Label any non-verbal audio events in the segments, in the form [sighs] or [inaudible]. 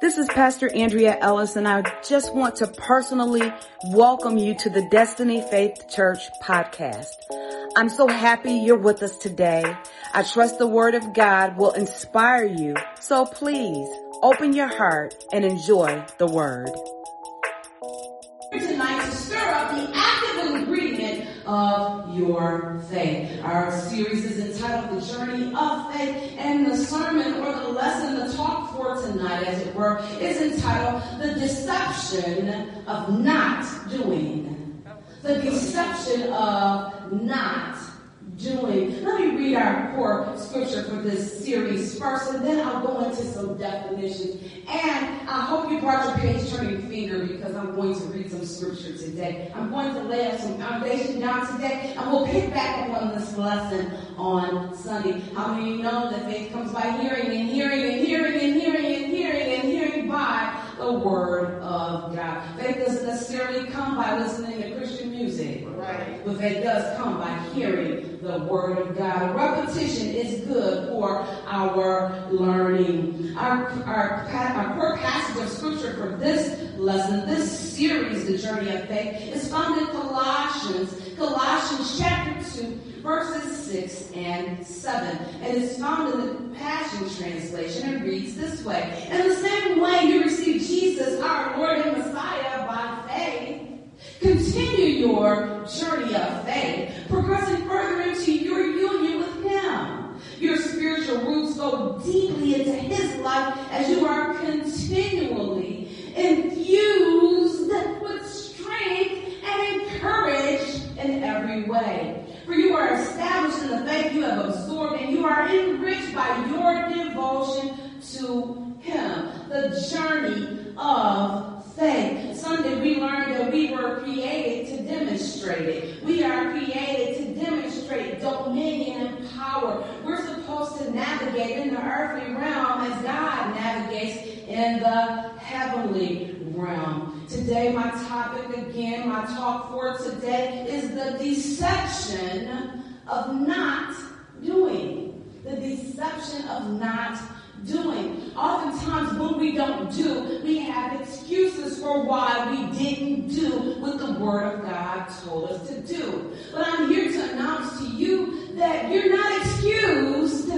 This is Pastor Andrea Ellis and I just want to personally welcome you to the Destiny Faith Church podcast. I'm so happy you're with us today. I trust the word of God will inspire you. So please open your heart and enjoy the word. Of your faith. Our series is entitled The Journey of Faith and the sermon or the lesson, the talk for tonight as it were, is entitled The Deception of Not Doing the deception of not doing. Let me read our core scripture for this series first, and then I'll go into some definitions. And I hope you brought your page turning finger because I'm going to read some scripture today. I'm going to lay some foundation down today, and we'll pick back up on this lesson on Sunday. How many of you know that faith comes by hearing and hearing and hearing and hearing and hearing and hearing by the word of God? Faith doesn't necessarily come by listening to Christian music, right? But faith does come by hearing the word of God. Repetition is good for our learning. Our, our, our core passage of scripture for this lesson, this series, The Journey of Faith, is found in Colossians, Colossians chapter 2, verses 6 and 7. And it's found in the Passion Translation It reads this way. In the same way you receive Jesus, our Lord and Messiah, by faith, Continue your journey of faith, progressing further into your union with Him. Your go deeply into His life as you are continually infused with strength and encouraged in every way. For you are established in the faith you have absorbed and you are enriched by your devotion to Him. The journey of faith. Sunday we learned that we were created to demonstrate it. We are created to demonstrate dominion and power. We're to navigate in the earthly realm as God navigates in the heavenly realm. Today my topic again, my talk for today is the deception of not doing. The deception of not doing. Oftentimes, when we don't do, we have excuses for why we didn't do what the Word of God told us to do. But I'm here to announce to you that you're not excused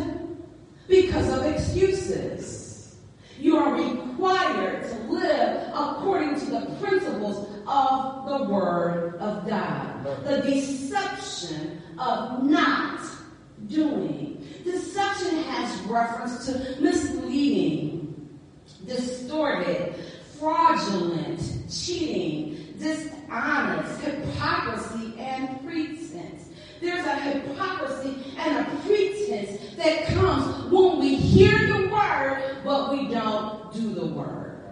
because of excuses. You are required to live according to the principles of the Word of God. The deception of not doing Deception has reference to misleading, distorted, fraudulent, cheating, dishonest, hypocrisy, and pretense. There's a hypocrisy and a pretense that comes when we hear the word, but we don't do the word.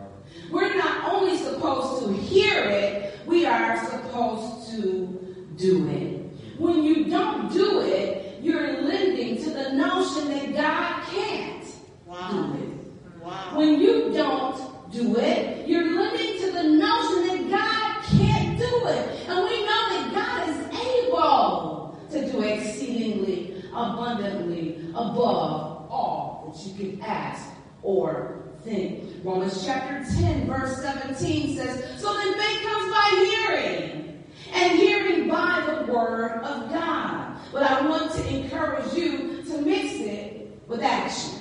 We're not only supposed to hear it, we are supposed to do it. When you don't do it, you're lending to the notion that God can't wow. do it. Wow. When you don't do it, you're lending to the notion that God can't do it. And we know that God is able to do exceedingly abundantly above all that you can ask or think. Romans chapter 10, verse 17 says, So then faith comes by hearing, and hearing by the word of God. But I want to encourage you to mix it with action.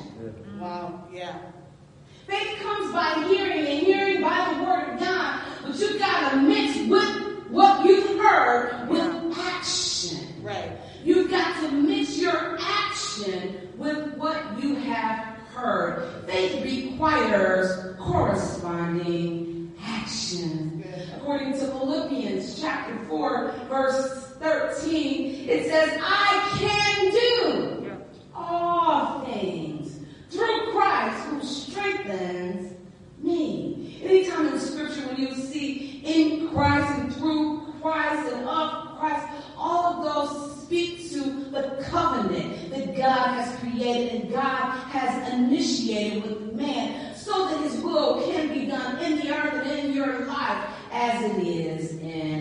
Wow, yeah. Faith comes by hearing and hearing by the word of God, but you gotta mix with what you've heard with action. Right. You've got to mix your action with what you have heard. Faith requires corresponding action. According to Philippians chapter 4, verse 13, it says, I can do all things through Christ who strengthens me. Anytime in the scripture when you see in Christ and through Christ and of Christ, all of those speak to the covenant that God has created and God has initiated with man so that his will can be done in the earth and in your life as it is in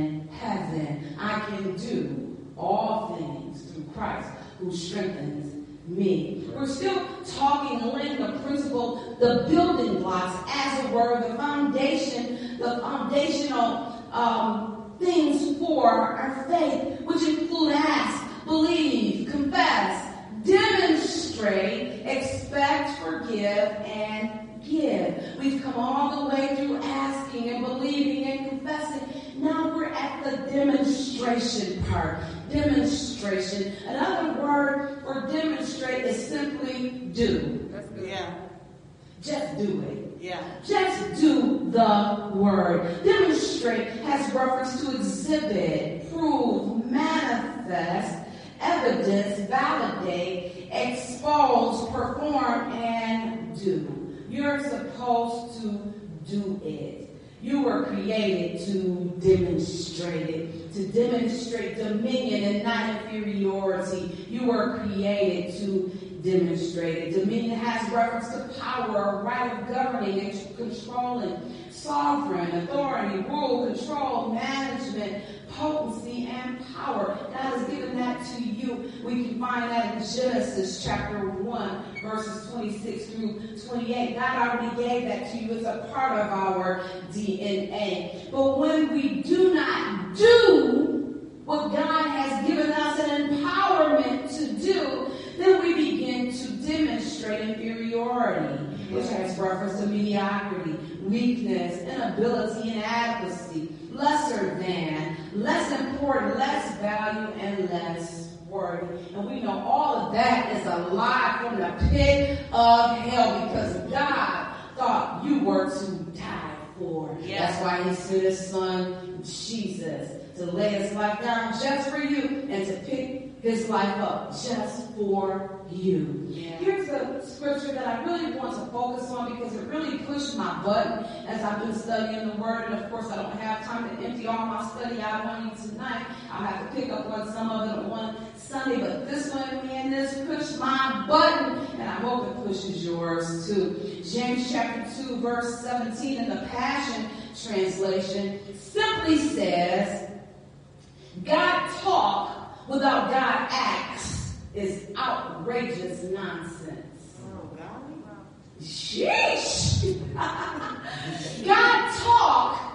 do all things through Christ who strengthens me. We're still talking, laying the principle, the building blocks, as it were, the foundation, the foundational um, things for our faith, which include ask, believe, confess, demonstrate, expect, forgive, and give. We've come all the way through asking and believing and confessing. Now we're at the demonstration part. Demonstration. Another word for demonstrate is simply do. That's good. Yeah. Just do it. Yeah. Just do the word. Demonstrate has reference to exhibit, prove, manifest, evidence, validate, expose, perform, and do. You're supposed to do it. You were created to demonstrate it, to demonstrate dominion and not inferiority. You were created to demonstrate it. Dominion has reference to power, a right of governing and controlling, sovereign, authority, rule, control, management, potency, and power. God has given that to you. We can find that in Genesis chapter 1, verses 26 through 28. God already gave that to you. It's a part of our DNA. But when we do not do what God has given us an empowerment to do, then we begin to demonstrate inferiority, which has reference to mediocrity, weakness, inability, inadequacy, lesser than, less important, less value, and less worthy. And we know all of that is a lie from the pit of hell because God thought you were to die for. Yes. That's why he sent his son, Jesus, to lay his life down just for you and to pick his life up just for you. Yeah. Here's a scripture that I really want to focus on because it really pushed my button as I've been studying the word. And of course, I don't have time to empty all my study out on you tonight. I'll have to pick up on some of it on one Sunday. But this one, man, this pushed my button. And I hope it pushes yours too. James chapter 2, verse 17 in the Passion Translation simply says, God talk without God acts is outrageous nonsense. Oh, golly. Sheesh! [laughs] God talk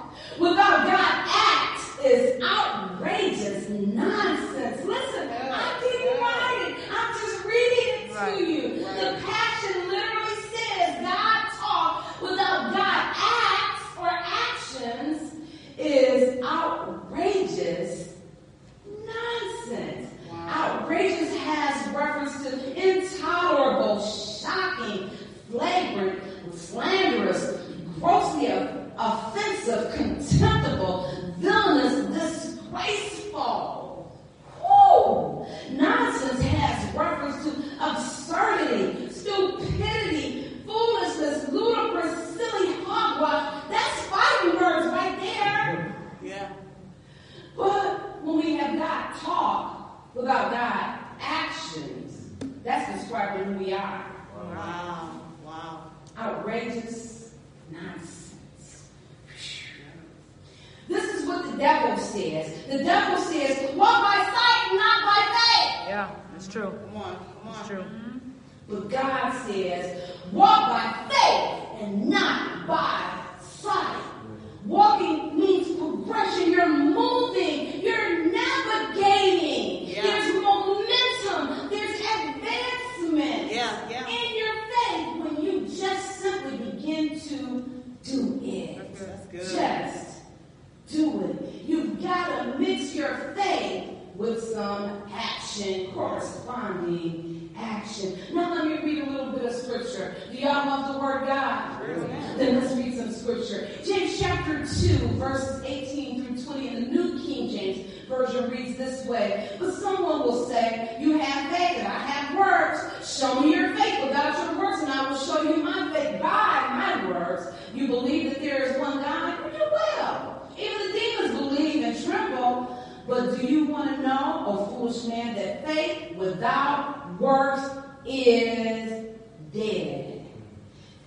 foolish man, that faith without works is dead?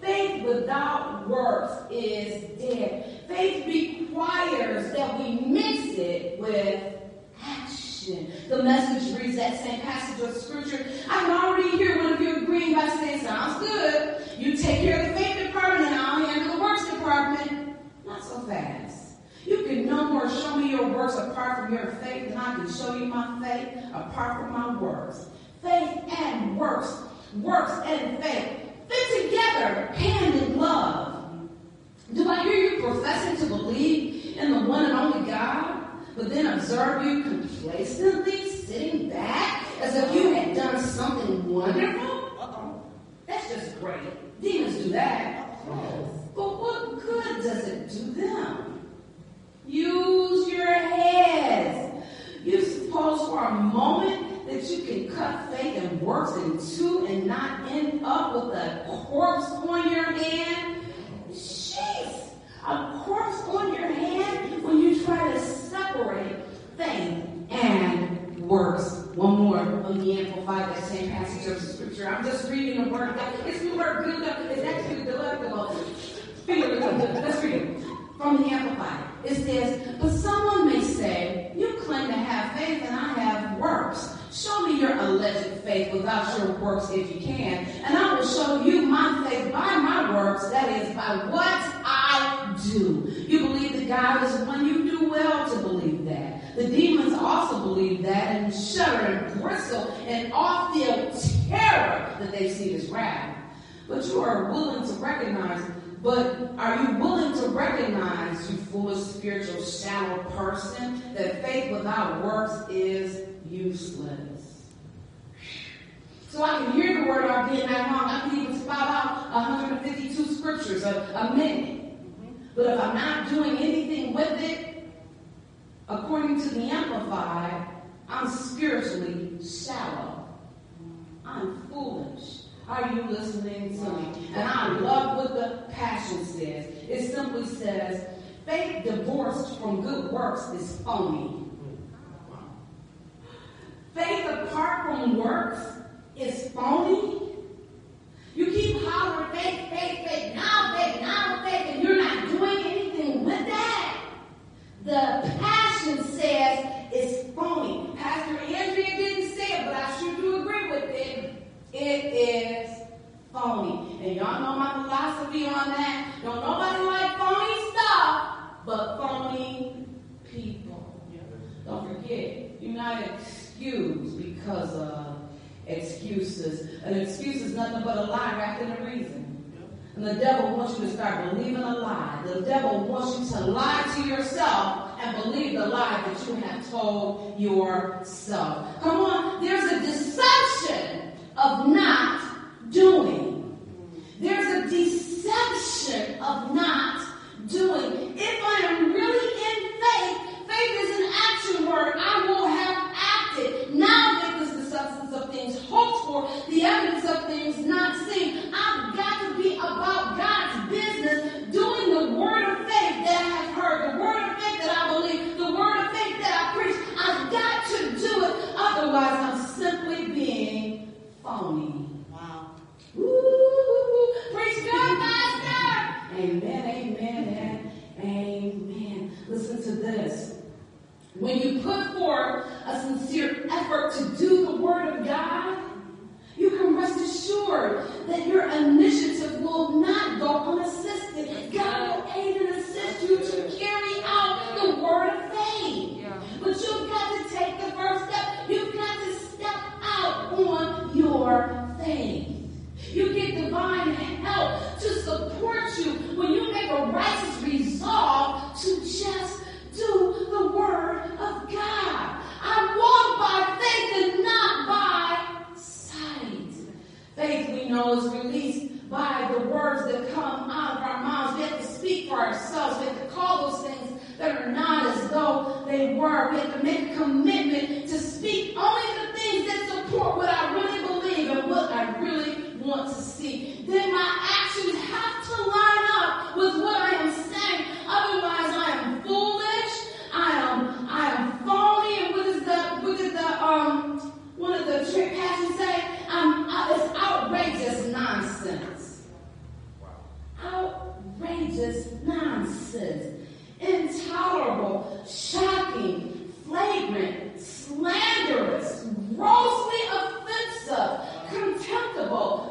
Faith without works is dead. Faith requires that we mix it with action. The message reads that same passage of scripture. I can already hear one of you agreeing by saying, sounds good. You take care of the faith department and I'll handle the works department. Not so fast. You can no more show me your works apart from your faith than I can show you my faith apart from my works. Faith and works, works and faith fit together hand in glove. Do I hear you professing to believe in the one and only God, but then observe you complacently sitting back as if you had done something wonderful? Uh-oh. That's just great. Demons do that. But what good does it do them? Use your heads. You suppose for a moment that you can cut faith and works in two and not end up with a corpse on your hand? Jeez, a corpse on your hand when you try to separate faith and works. One more on the Amplified, that same passage of scripture. I'm just reading the word. It's the word good. It's actually delectable. Let's read it. From the Amplified. It says, But someone may say, You claim to have faith and I have works. Show me your alleged faith without your works if you can, and I will show you my faith by my works, that is, by what I do. You believe that God is one, you do well to believe that. The demons also believe that and shudder and bristle and all feel terror that they see this wrath. But you are willing to recognize, but are you willing to recognize, you foolish spiritual shallow person, that faith without works is useless? So I can hear the word out being that long. I can even spout out 152 scriptures a, a minute. But if I'm not doing anything with it, according to the Amplified, I'm spiritually shallow. I'm foolish. Are you listening to me? And I love what the Passion says. It simply says, faith divorced from good works is phony. Faith apart from works is phony. You keep hollering faith, faith, faith, now faith, now faith, and you're not doing anything with that. The passion says it's phony. Pastor Andrea didn't say it, but I sure do agree with it. It is phony. And y'all know my philosophy on that. Don't nobody like phony stuff, but phony people. Don't forget, you're not excused because of excuses. An excuse is nothing but a lie wrapped in a reason. And the devil wants you to start believing a lie. The devil wants you to lie to yourself and believe the lie that you have told yourself. Come on, there's a deception of not doing. There's a deception of not doing. If I am really in faith, faith is an action word. I will have acted. Now faith is the substance of things hoped for, the evidence of things not seen. I've got to be about God's business, doing the word of faith that I have heard, the word of faith that I believe, the word of faith that I preach. I've got to do it. Otherwise, I'm simply being phony. Wow. Woo! Praise God, Master! Amen, amen, and amen. Listen to this. When you put forth a sincere effort to do the Word of God, you can rest assured that your initiative will not go unassisted. God will aid and assist you to carry out the Word of faith. But you've got to take the first step. You've got to step out on your faith. You get divine help to support you when you make a righteous resolve to just do the word of God. I walk by faith and not by sight. Faith, we know, is released by the words that come out of our mouths. We have to speak for ourselves. We have to call those things that are not as though they were. We have to make a commitment to speak only the things that support what I really believe and what I really want to see. Then my actions have to line up with what I am saying. Otherwise, I am foolish. I am I am phony. And what is the what did the um one of the trick passages say? Um, uh, it's outrageous nonsense. Outrageous nonsense. Intolerable, shocking, flagrant, slanderous, grossly offensive, contemptible,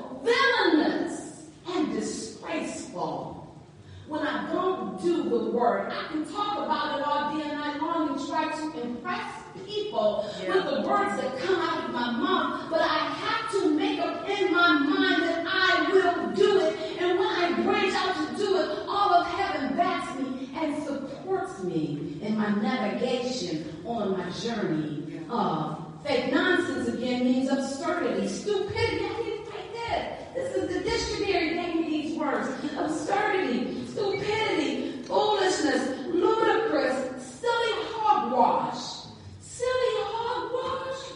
the word. I can talk about it all day and night long and try to impress people Yeah. with the words that come out of my mouth, but I have to make up in my mind that I will do it. And when I branch out to do it, all of heaven backs me and supports me in my navigation on my journey of faith. Nonsense again means absurdity, stupidity. I didn't write that. This is the dictionary gave me these words. Absurdity, stupidity, foolishness, ludicrous, silly hogwash. Silly hogwash.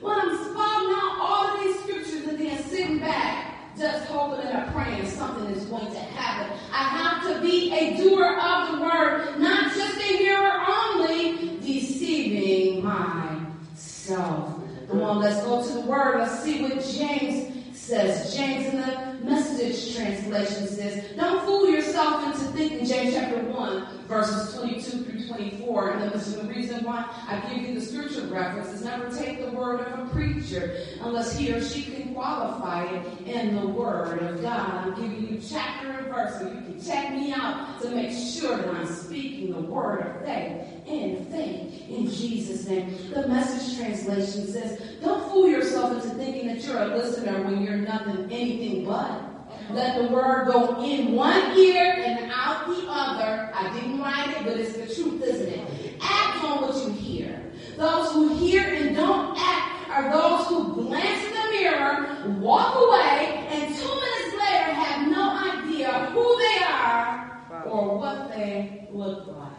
When I'm spouting out all of these scriptures and then sitting back, just hoping and praying something is going to happen. I have to be a doer of the word, not just a hearer only, deceiving myself. Come on, let's go to the word. Let's see what James says. James in the message translation says, Don't fool yourself into thinking, James chapter 1, verses 22 through 24. And the reason why I give you the scripture references. Never take the word of a preacher unless he or she can qualify it in the word of God. I'm giving you chapter and verse so you can check me out to make sure that I'm speaking the word of faith in faith in Jesus' name. The message translation says, Don't fool yourself into thinking that you're a listener when you're nothing, anything but. Let the word go in one ear and out the other. I didn't write it, but it's the truth, isn't it? Act on what you hear. Those who hear and don't act are those who glance in the mirror, walk away, and two minutes later have no idea who they are or what they look like.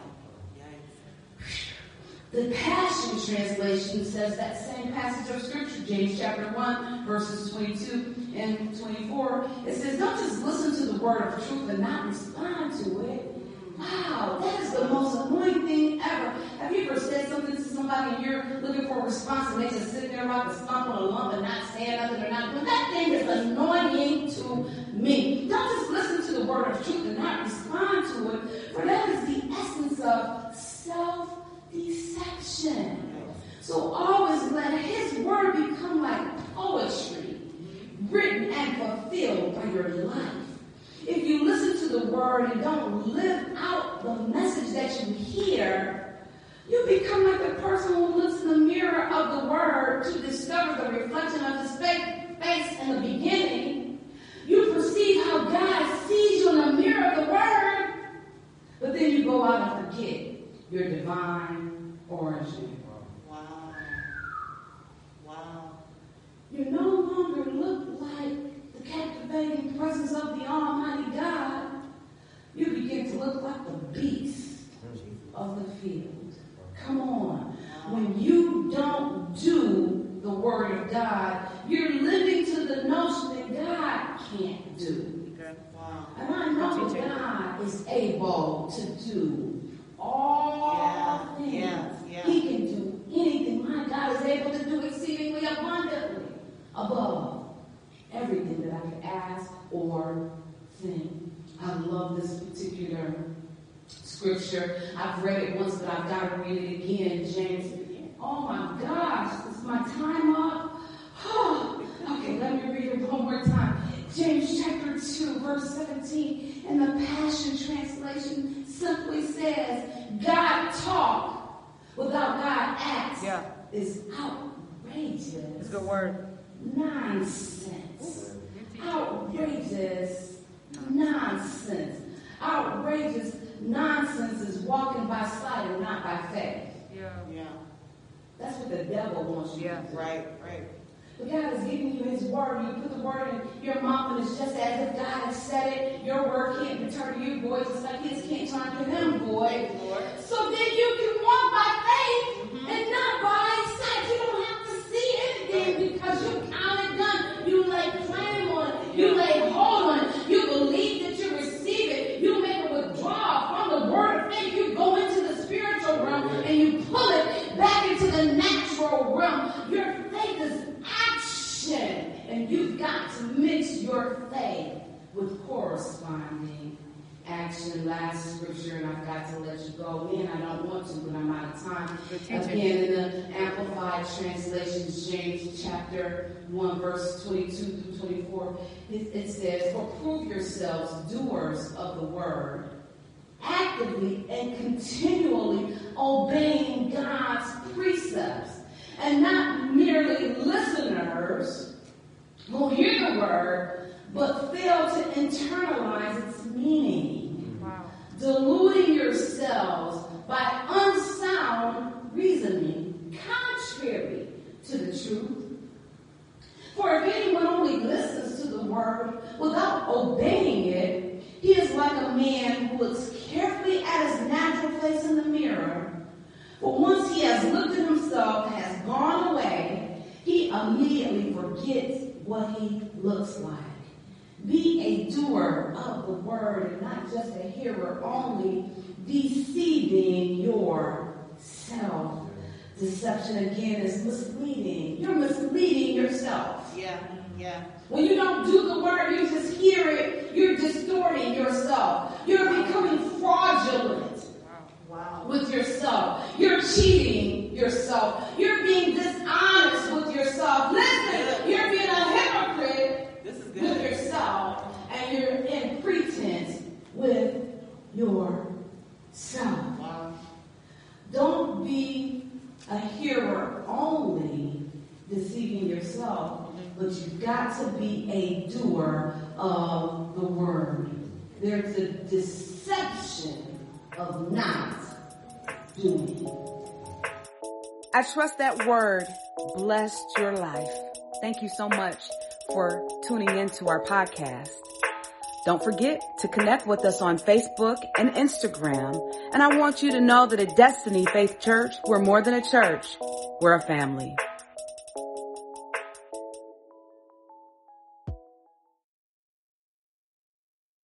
The Passion Translation says that same passage of Scripture, James chapter 1, verses 22 and 24. It says, Don't just listen to the word of truth and not respond to it. Wow, that is the most annoying thing ever. Have you ever said something to somebody and you're looking for a response and they just sit there like a stump on a lump and not say nothing or not doing that thing is annoying to me. Don't just listen to the word of truth and not respond to it, for that is the essence of self So always let his word become like poetry, written and fulfilled by your life. If you listen to the word and don't live out the message that you hear, you become like the person who looks in the mirror of the word to discover the reflection of his face in the beginning. You perceive how God sees you in the mirror of the word, but then you go out and forget your divine origin. Wow. Wow. You no longer look like the captivating presence of the Almighty God. You begin to look like the beast of the field. Come on. When you don't do the word of God, you're living to the notion that God can't do. Wow. And I know God is able to do all Yeah, things. yeah, yeah. He can do anything. My God is able to do exceedingly abundantly above everything that I could ask or think. I love this particular scripture. I've read it once, but I've got to read it again. James. Oh my gosh, is my time up? [sighs] okay, let me read it one more time. James chapter 2, verse 17, in the Passion Translation simply says, God talk without God act Yeah. is outrageous. It's a good word. Nonsense. Outrageous nonsense. Outrageous nonsense is walking by sight and not by faith. Yeah. Yeah. That's what the devil wants you Yeah. to do. Right. Right. But God is giving you His word. You put the word in your mouth, and it's just as if God has said it. Your word can't return to you, boy, just like His can't turn to Him, boy. Lord. So then you can walk by faith and not by sight. You don't have to see anything because you count it done. You lay claim on it. You lay hold on it. You believe that you receive it. You make a withdrawal from the word of faith. You go into the spiritual realm and you pull it back into the natural realm. Your faith is action. And you've got to mix your faith with corresponding action. Last scripture, and I've got to let you go in. I don't want to, but I'm out of time. Again, in the Amplified Translation, James chapter 1, verse 22 through 24, it, it says, For prove yourselves doers of the word actively and continually obeying God's precepts and not merely listeners who hear the word but fail to internalize its meaning, deluding yourselves by unsound reasoning contrary to the truth. For if anyone only listens to the word without obeying it, he is like a man who looks carefully at his natural face in the mirror. But once he has looked at himself and has gone away, he immediately forgets what he looks like. Be a doer of the word and not just a hearer only, deceiving yourself. Deception again is misleading. You're misleading yourself. Yeah. Yeah. When you don't do the word, you just hear it, you're distorting yourself. You're becoming fraudulent Wow. with yourself. You're cheating yourself. You're being dishonest with yourself. Listen, and in pretense with yourself. Wow. Don't be a hearer only, deceiving yourself, but you've got to be a doer of the word. There's a deception of not doing. I trust that word blessed your life. Thank you so much for tuning into our podcast. Don't forget to connect with us on Facebook and Instagram. And I want you to know that at Destiny Faith Church, we're more than a church. We're a family.